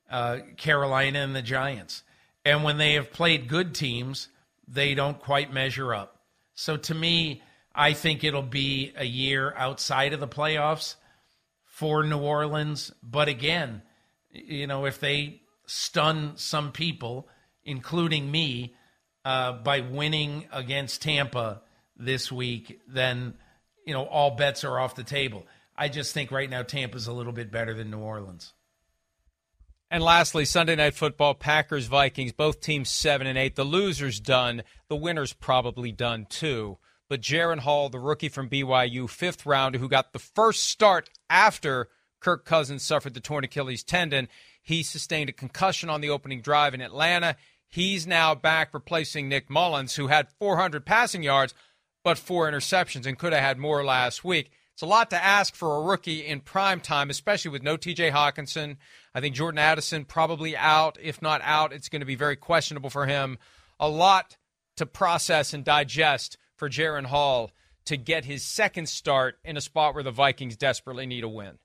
Uh, Carolina and the Giants. And when they have played good teams, they don't quite measure up. So to me, I think it'll be a year outside of the playoffs for New Orleans. But again, you know, if they stun some people, including me, uh, by winning against Tampa this week, then, you know, all bets are off the table. I just think right now Tampa's a little bit better than New Orleans. And lastly, Sunday night football, Packers Vikings, both teams 7 and 8. The losers done, the winners probably done too. But Jaren Hall, the rookie from BYU, fifth rounder who got the first start after Kirk Cousins suffered the torn Achilles tendon, he sustained a concussion on the opening drive in Atlanta. He's now back replacing Nick Mullens, who had 400 passing yards, but four interceptions and could have had more last week. It's a lot to ask for a rookie in prime time, especially with no TJ Hockenson. I think Jordan Addison probably out. If not out, it's going to be very questionable for him. A lot to process and digest for Jaren Hall to get his second start in a spot where the Vikings desperately need a win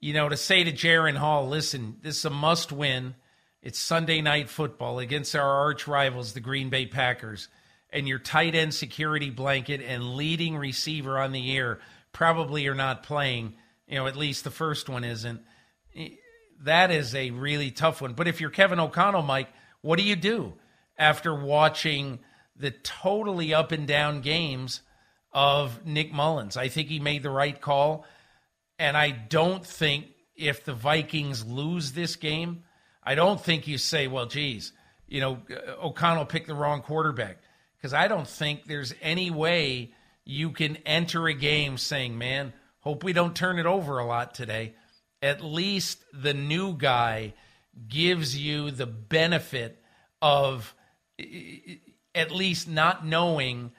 you know, to say to Jaren Hall, listen, this is a must win. It's Sunday night football against our arch rivals, the Green Bay Packers, and your tight end security blanket and leading receiver on the air probably are not playing. You know, at least the first one isn't. That is a really tough one. But if you're Kevin O'Connell, Mike, what do you do after watching the totally up and down games of Nick Mullens? I think he made the right call. And I don't think if the Vikings lose this game, I don't think you say, well, geez, you know, O'Connell picked the wrong quarterback. Because I don't think there's any way you can enter a game saying, man, hope we don't turn it over a lot today. At least the new guy gives you the benefit of at least not knowing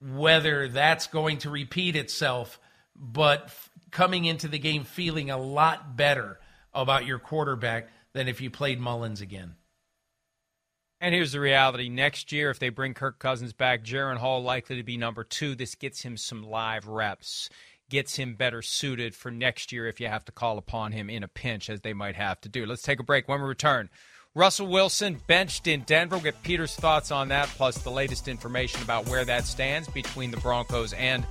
whether that's going to repeat itself, but coming into the game feeling a lot better about your quarterback than if you played Mullens again. And here's the reality. Next year, if they bring Kirk Cousins back, Jaren Hall likely to be number two. This gets him some live reps, gets him better suited for next year if you have to call upon him in a pinch, as they might have to do. Let's take a break. When we return, Russell Wilson benched in Denver. We'll get Peter's thoughts on that, plus the latest information about where that stands between the Broncos and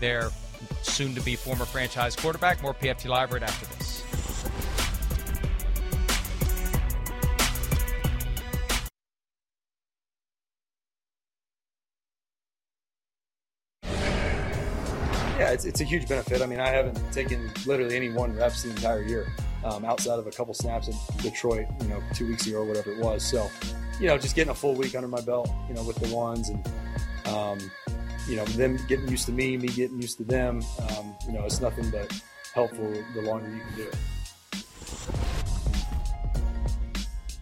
their soon to be former franchise quarterback. More PFT Live right after this. Yeah, it's, it's a huge benefit. I mean, I haven't taken literally any one reps the entire year, um, outside of a couple snaps in Detroit, you know, two weeks ago or whatever it was. So, you know, just getting a full week under my belt, you know, with the ones and, um, you know, them getting used to me, me getting used to them. Um, you know, it's nothing but helpful the longer you can do it.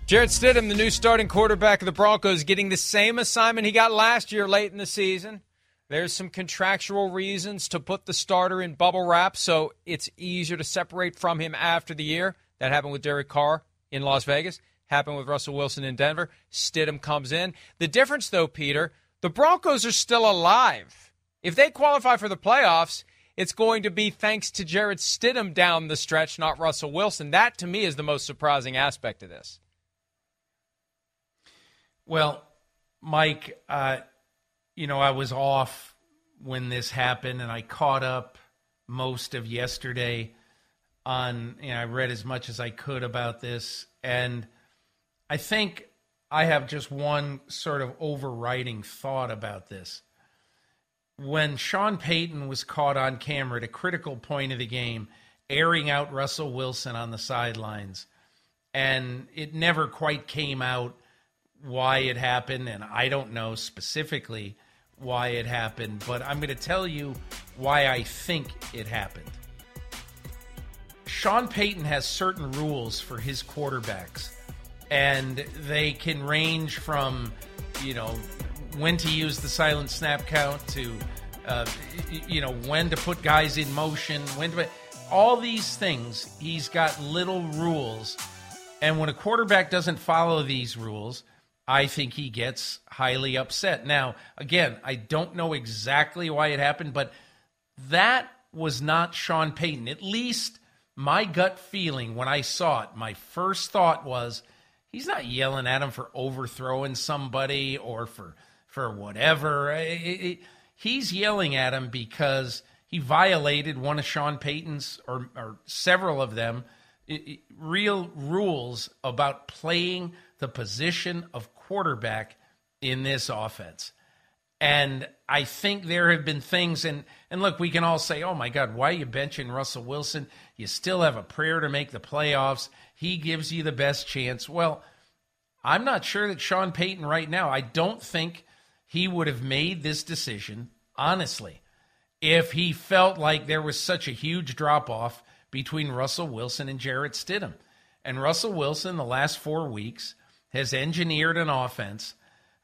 Jarrett Stidham, the new starting quarterback of the Broncos, getting the same assignment he got last year late in the season. There's some contractual reasons to put the starter in bubble wrap, so it's easier to separate from him after the year. That happened with Derek Carr in Las Vegas, happened with Russell Wilson in Denver. Stidham comes in. The difference, though, Peter, the Broncos are still alive. If they qualify for the playoffs, it's going to be thanks to Jarrett Stidham down the stretch, not Russell Wilson. That, to me, is the most surprising aspect of this. Well, Mike, uh, you know, I was off when this happened, and I caught up most of yesterday on, you know, I read as much as I could about this. And I think I have just one sort of overriding thought about this. When Sean Payton was caught on camera at a critical point of the game, airing out Russell Wilson on the sidelines, and it never quite came out why it happened, and I don't know specifically why it happened, but I'm going to tell you why I think it happened. Sean Payton has certain rules for his quarterbacks and they can range from you know when to use the silent snap count to uh, you know when to put guys in motion when to all these things he's got little rules and when a quarterback doesn't follow these rules i think he gets highly upset now again i don't know exactly why it happened but that was not sean payton at least my gut feeling when i saw it my first thought was He's not yelling at him for overthrowing somebody or for for whatever. It, it, he's yelling at him because he violated one of Sean Payton's or, or several of them it, real rules about playing the position of quarterback in this offense. And I think there have been things, and, and look, we can all say, oh my God, why are you benching Russell Wilson? You still have a prayer to make the playoffs. He gives you the best chance. Well, I'm not sure that Sean Payton right now, I don't think he would have made this decision, honestly, if he felt like there was such a huge drop off between Russell Wilson and Jarrett Stidham. And Russell Wilson, the last four weeks, has engineered an offense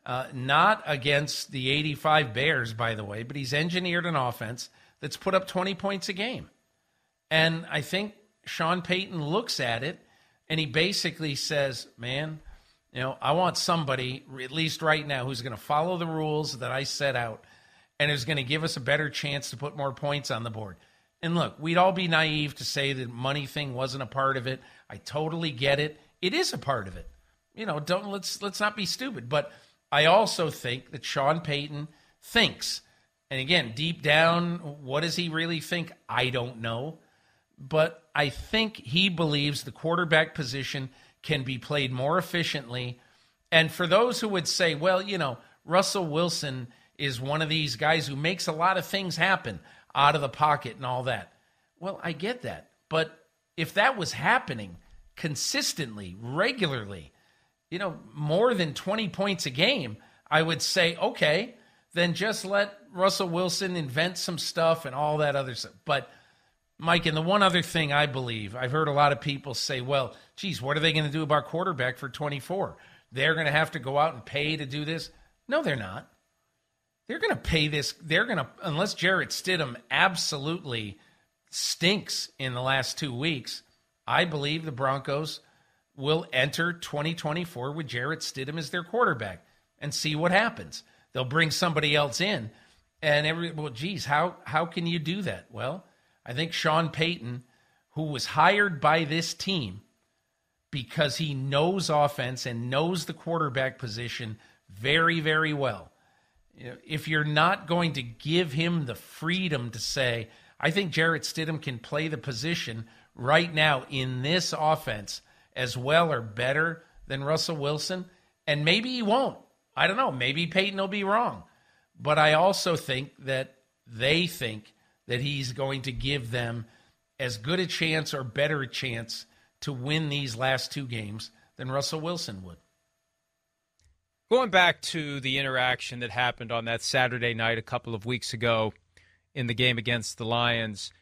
uh, not against the 85 Bears, by the way, but he's engineered an offense that's put up 20 points a game. And I think Sean Payton looks at it and he basically says, man, you know, I want somebody, at least right now, who's going to follow the rules that I set out and is going to give us a better chance to put more points on the board. And look, we'd all be naive to say the money thing wasn't a part of it. I totally get it. It is a part of it. You know, don't let's let's not be stupid, but I also think that Sean Payton thinks, and again, deep down, what does he really think? I don't know. But I think he believes the quarterback position can be played more efficiently. And for those who would say, well, you know, Russell Wilson is one of these guys who makes a lot of things happen out of the pocket and all that. Well, I get that. But if that was happening consistently, regularly, you know, more than 20 points a game, I would say, okay, then just let Russell Wilson invent some stuff and all that other stuff. But, Mike, and the one other thing I believe, I've heard a lot of people say, well, geez, what are they going to do about quarterback for 24? They're going to have to go out and pay to do this. No, they're not. They're going to pay this. They're going to, unless Jarrett Stidham absolutely stinks in the last two weeks, I believe the Broncos will enter 2024 with Jarrett Stidham as their quarterback and see what happens. They'll bring somebody else in, and every well, geez, how how can you do that? Well, I think Sean Payton, who was hired by this team because he knows offense and knows the quarterback position very very well. If you're not going to give him the freedom to say, I think Jarrett Stidham can play the position right now in this offense as well or better than Russell Wilson. And maybe he won't. I don't know. Maybe Peyton will be wrong. But I also think that they think that he's going to give them as good a chance or better a chance to win these last two games than Russell Wilson would. Going back to the interaction that happened on that Saturday night a couple of weeks ago in the game against the Lions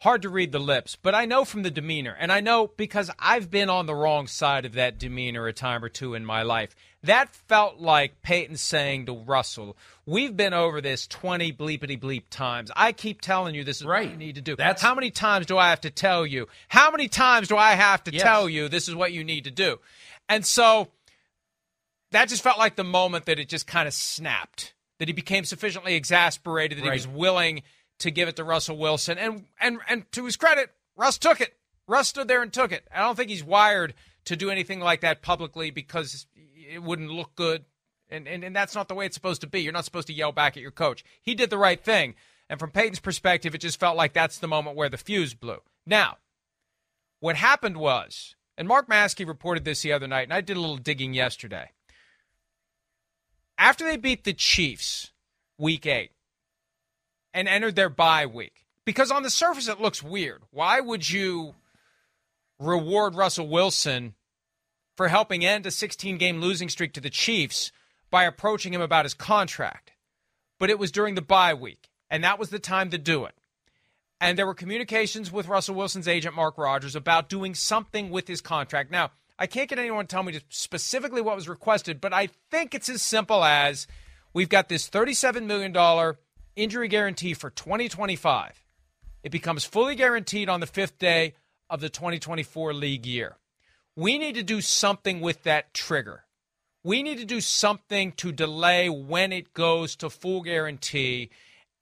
hard to read the lips, but I know from the demeanor, and I know because I've been on the wrong side of that demeanor a time or two in my life. That felt like Peyton saying to Russell, We've been over this 20 bleepity bleep times. I keep telling you this is right. what you need to do. That's how many times do I have to tell you? How many times do I have to yes. tell you this is what you need to do? And so that just felt like the moment that it just kind of snapped, that he became sufficiently exasperated that right. he was willing – to give it to Russell Wilson. And and and to his credit, Russ took it. Russ stood there and took it. I don't think he's wired to do anything like that publicly because it wouldn't look good. And, and, and that's not the way it's supposed to be. You're not supposed to yell back at your coach. He did the right thing. And from Peyton's perspective, it just felt like that's the moment where the fuse blew. Now, what happened was, and Mark Maske reported this the other night, and I did a little digging yesterday. After they beat the Chiefs week eight, and entered their bye week. Because on the surface, it looks weird. Why would you reward Russell Wilson for helping end a 16 game losing streak to the Chiefs by approaching him about his contract? But it was during the bye week, and that was the time to do it. And there were communications with Russell Wilson's agent, Mark Rodgers, about doing something with his contract. Now, I can't get anyone to tell me specifically what was requested, but I think it's as simple as we've got this $37 million injury guarantee for 2025. It becomes fully guaranteed on the fifth day of the 2024 league year. We need to do something with that trigger. We need to do something to delay when it goes to full guarantee.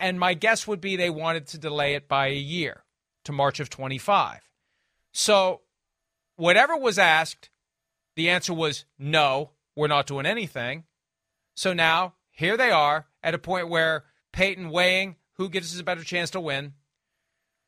And my guess would be they wanted to delay it by a year to March of 25. So, whatever was asked, the answer was no, we're not doing anything. So now, here they are at a point where Payton weighing who gives us a better chance to win.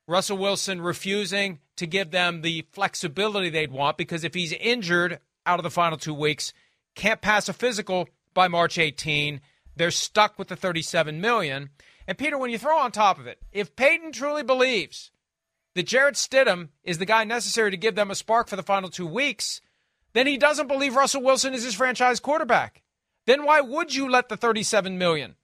Russell Wilson refusing to give them the flexibility they'd want because if he's injured out of the final two weeks, can't pass a physical by March 18, They're stuck with the 37 million. And Peter, when you throw on top of it, if Peyton truly believes that Jarrett Stidham is the guy necessary to give them a spark for the final two weeks, then he doesn't believe Russell Wilson is his franchise quarterback. Then why would you let the 37 million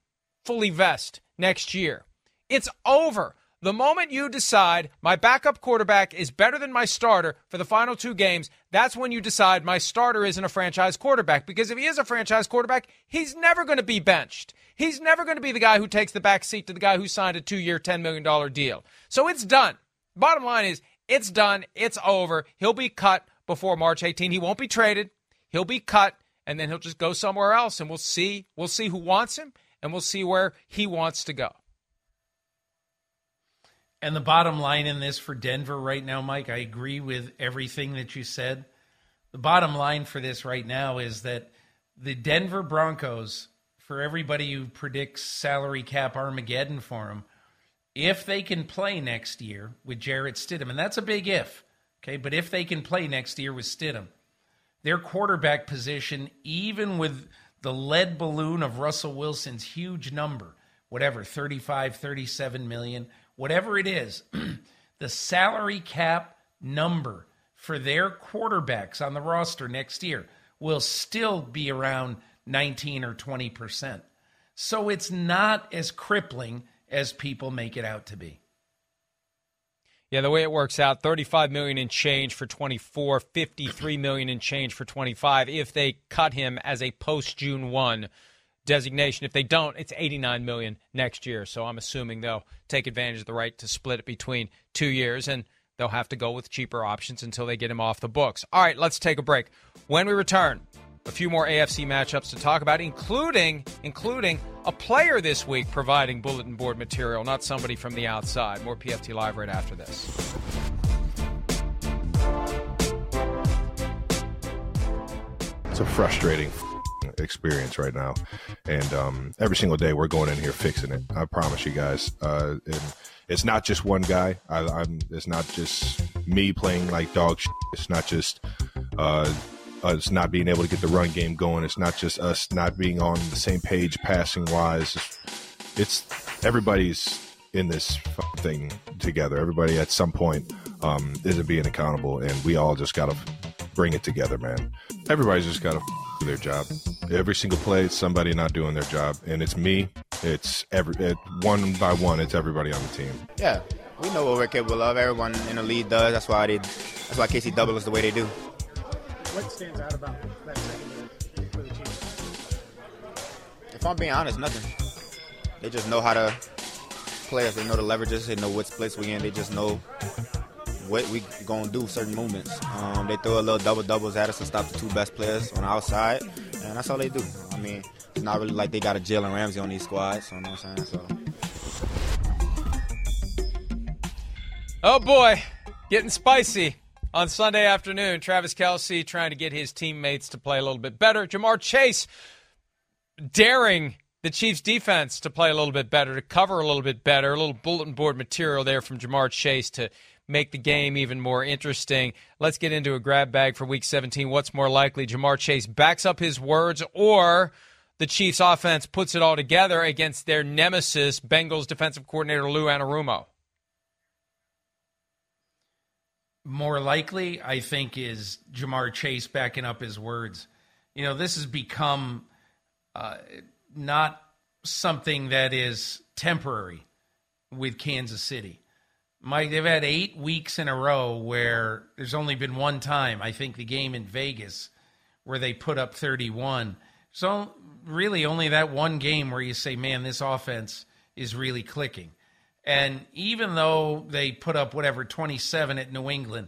fully vest next year? It's over. The moment you decide my backup quarterback is better than my starter for the final two games, that's when you decide my starter isn't a franchise quarterback. Because if he is a franchise quarterback, he's never going to be benched. He's never going to be the guy who takes the back seat to the guy who signed a two year, $10 million deal. So it's done. Bottom line is, it's done. It's over. He'll be cut before March 18. He won't be traded. He'll be cut, and then he'll just go somewhere else, and we'll see. We'll see who wants him, and we'll see where he wants to go. And the bottom line in this for Denver right now, Mike, I agree with everything that you said. The bottom line for this right now is that the Denver Broncos, for everybody who predicts salary cap Armageddon for them, if they can play next year with Jarrett Stidham, and that's a big if, okay, but if they can play next year with Stidham, their quarterback position, even with the lead balloon of Russell Wilson's huge number, whatever, 35, 37 million, whatever it is, the salary cap number for their quarterbacks on the roster next year will still be around 19 or 20%. So it's not as crippling as people make it out to be. Yeah, the way it works out, 35 million in change for 24, 53 million in change for 25 if they cut him as a post June 1 designation. If they don't, it's 89 million next year. So I'm assuming they'll take advantage of the right to split it between two years and they'll have to go with cheaper options until they get him off the books. All right, let's take a break. When we return, a few more AFC matchups to talk about, including including a player this week providing bulletin board material, not somebody from the outside. More PFT Live right after this. It's a frustrating experience right now. And um, every single day we're going in here fixing it. I promise you guys. Uh, and it's not just one guy. I, It's not just me playing like dog. Shit. It's not just uh, us not being able to get the run game going. It's not just us not being on the same page passing wise. It's, everybody's in this thing together. Everybody at some point um, isn't being accountable, and we all just got to bring it together, man. Everybody's just got to do their job. Every single play, it's somebody not doing their job, and it's me. It's every it, one by one. It's everybody on the team. Yeah, we know what we're capable of. Everyone in the league does. That's why they. That's why KC double is the way they do. What stands out about that secondary for the team? If I'm being honest, nothing. They just know how to play us. They know the leverages. They know what splits we in. They just know what we gonna do certain movements. Um, they throw a little double doubles at us to stop the two best players on the outside, and that's all they do. I mean, it's not really like they got a Jalen Ramsey on these squads. You know what I'm saying? So. Oh boy, getting spicy on Sunday afternoon. Travis Kelce trying to get his teammates to play a little bit better. Ja'Marr Chase daring the Chiefs defense to play a little bit better, to cover a little bit better. A little bulletin board material there from Ja'Marr Chase to make the game even more interesting. Let's get into a grab bag for week 17. What's more likely? Ja'Marr Chase backs up his words or the Chiefs offense puts it all together against their nemesis, Bengals defensive coordinator Lou Anarumo? More likely, I think, is Ja'Marr Chase backing up his words. You know, this has become uh, not something that is temporary with Kansas City. Mike, they've had eight weeks in a row where there's only been one time, I think the game in Vegas, where they put up 31. So, really, only that one game where you say, man, this offense is really clicking. And even though they put up whatever, 27 at New England,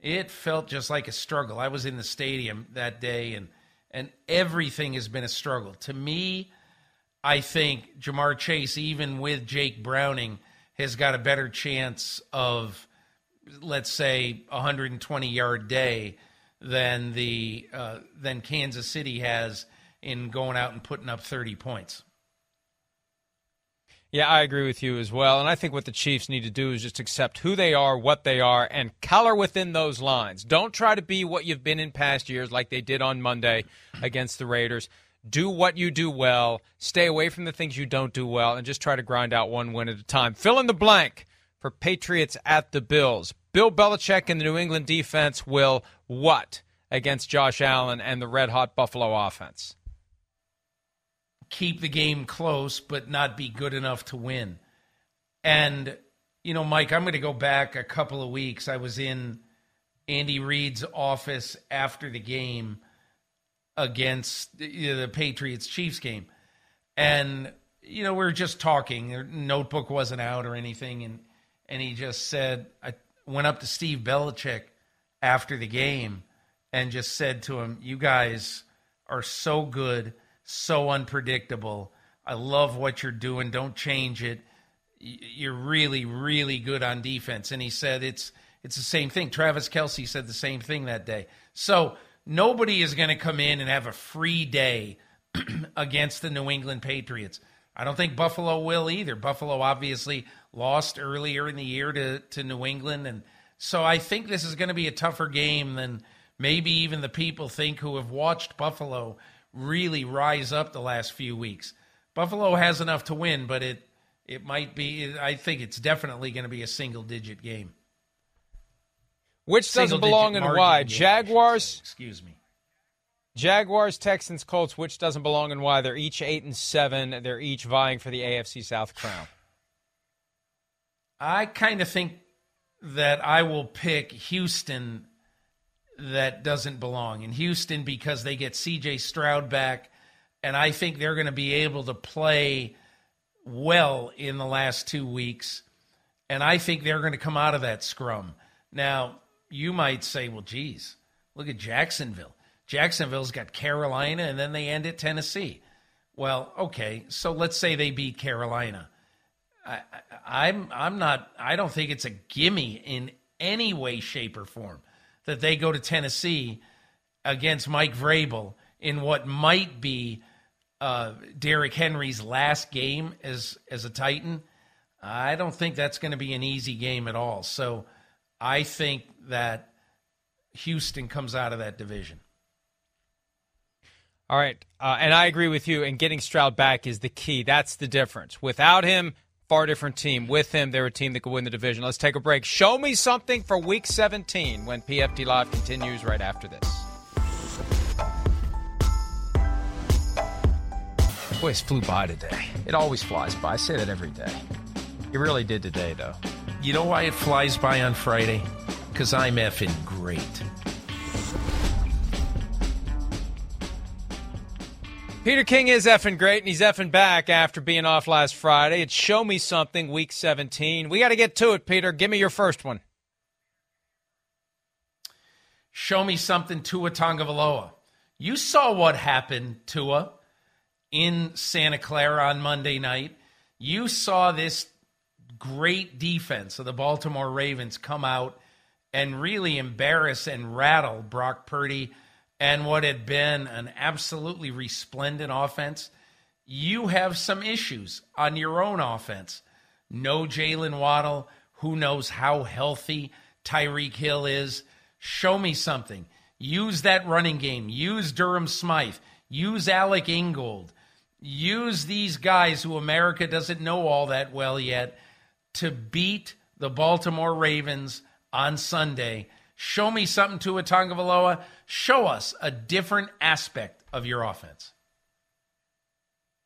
it felt just like a struggle. I was in the stadium that day, and, and everything has been a struggle. To me, I think Ja'Marr Chase, even with Jake Browning, has got a better chance of, let's say, 120 yard day than the uh, than Kansas City has in going out and putting up 30 points. Yeah, I agree with you as well. And I think what the Chiefs need to do is just accept who they are, what they are, and color within those lines. Don't try to be what you've been in past years like they did on Monday against the Raiders. do what you do well, stay away from the things you don't do well, and just try to grind out one win at a time. Fill in the blank for Patriots at the Bills. Bill Belichick and the New England defense will what against Josh Allen and the red hot Buffalo offense? Keep the game close, but not be good enough to win. And, you know, Mike, I'm going to go back a couple of weeks. I was in Andy Reid's office after the game against the, Patriots Chiefs game. And, you know, we were just talking. Their notebook wasn't out or anything. And, and he just said, I went up to Steve Belichick after the game and just said to him, You guys are so good, so unpredictable. I love what you're doing. Don't change it. You're really, really good on defense. And he said it's it's the same thing. Travis Kelce said the same thing that day. So nobody is going to come in and have a free day against the New England Patriots. I don't think Buffalo will either. Buffalo obviously lost earlier in the year to, to New England. And so I think this is going to be a tougher game than maybe even the people think who have watched Buffalo really rise up the last few weeks. Buffalo has enough to win, but it it might be I think it's definitely going to be a single digit game. Which doesn't belong and why? Jaguars. Excuse me. Jaguars, Texans, Colts. Which doesn't belong and why? They're each eight and seven. They're each vying for the AFC South crown. I kind of think that I will pick Houston. That doesn't belong in Houston because they get C.J. Stroud back, and I think they're going to be able to play well in the last two weeks, and I think they're going to come out of that scrum. Now, you might say, well, geez, look at Jacksonville. Jacksonville's got Carolina and then they end at Tennessee. Well, okay, so let's say they beat Carolina. I, I'm I'm not. I don't think it's a gimme in any way, shape, or form that they go to Tennessee against Mike Vrabel in what might be uh, Derrick Henry's last game as as a Titan. I don't think that's going to be an easy game at all. So I think that Houston comes out of that division. All right. Uh, and I agree with you. And getting Stroud back is the key. That's the difference. Without him, far different team. With him, they're a team that could win the division. Let's take a break. Show me something for week 17 when PFT Live continues right after this. Boys flew by today. It always flies by. I say that every day. It really did today, though. You know why it flies by on Friday? Because I'm effing great. Peter King is effing great, and he's effing back after being off last Friday. It's Show Me Something, Week 17. We got to get to it, Peter. Give me your first one. Show me something, Tua Tagovailoa. You saw what happened, Tua, in Santa Clara on Monday night. You saw this great defense of the Baltimore Ravens come out and really embarrass and rattle Brock Purdy and what had been an absolutely resplendent offense. You have some issues on your own offense. No Jaylen Waddle. Who knows how healthy Tyreek Hill is? Show me something. Use that running game. Use Durham Smythe. Use Alec Ingold. Use these guys who America doesn't know all that well yet to beat the Baltimore Ravens on Sunday. Show me something to Tua Tagovailoa. Show us a different aspect of your offense.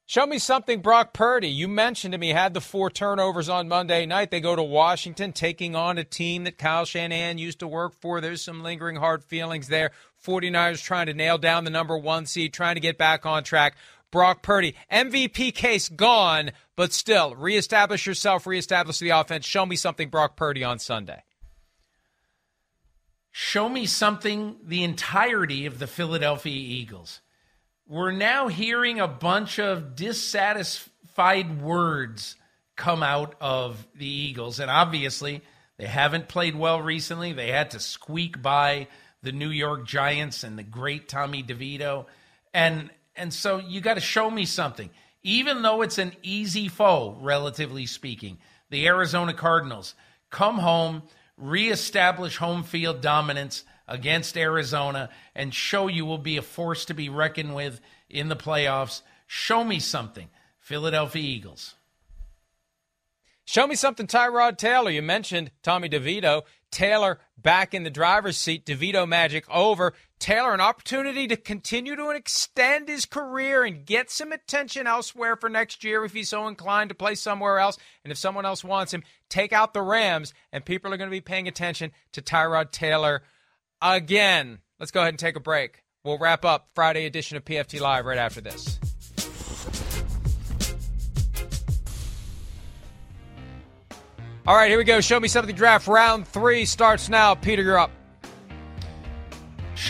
Show me something, Brock Purdy. You mentioned him. He had the four turnovers on Monday night. They go to Washington, taking on a team that Kyle Shanahan used to work for. There's some lingering hard feelings there. 49ers trying to nail down the number one seed, trying to get back on track. Brock Purdy. MVP case gone, but still, reestablish yourself, reestablish the offense. Show me something, Brock Purdy, on Sunday. Show me something, the entirety of the Philadelphia Eagles. We're now hearing a bunch of dissatisfied words come out of the Eagles. And obviously, they haven't played well recently. They had to squeak by the New York Giants and the great Tommy DeVito. And and so you got to show me something. Even though it's an easy foe, relatively speaking, the Arizona Cardinals come home, reestablish home field dominance against Arizona, and show you will be a force to be reckoned with in the playoffs. Show me something. Philadelphia Eagles. Show me something, Tyrod Taylor. You mentioned Tommy DeVito. Taylor back in the driver's seat. DeVito magic over. Taylor an opportunity to continue to extend his career and get some attention elsewhere for next year if he's so inclined to play somewhere else. And if someone else wants him, take out the Rams, and people are going to be paying attention to Tyrod Taylor again. Let's go ahead and take a break. We'll wrap up Friday edition of PFT Live right after this. All right, here we go. Show me something draft. Round three starts now. Peter, you're up.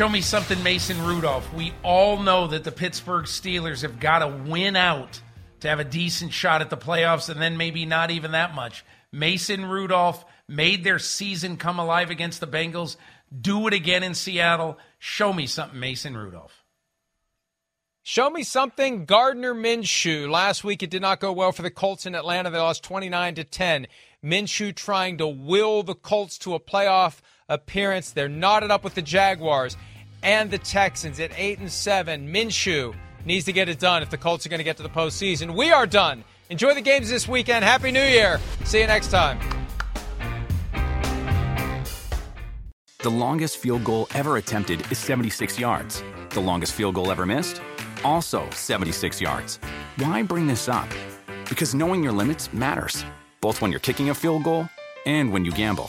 Show me something, Mason Rudolph. We all know that the Pittsburgh Steelers have got to win out to have a decent shot at the playoffs, and then maybe not even that much. Mason Rudolph made their season come alive against the Bengals. Do it again in Seattle. Show me something, Mason Rudolph. Show me something, Gardner Minshew. Last week it did not go well for the Colts in Atlanta. They lost 29 to 10. Minshew trying to will the Colts to a playoff appearance. They're knotted up with the Jaguars and the Texans at 8 and 7. Minshew needs to get it done if the Colts are going to get to the postseason. We are done. Enjoy the games this weekend. Happy New Year. See you next time. The longest field goal ever attempted is 76 yards. The longest field goal ever missed? Also 76 yards. Why bring this up? Because knowing your limits matters, both when you're kicking a field goal and when you gamble.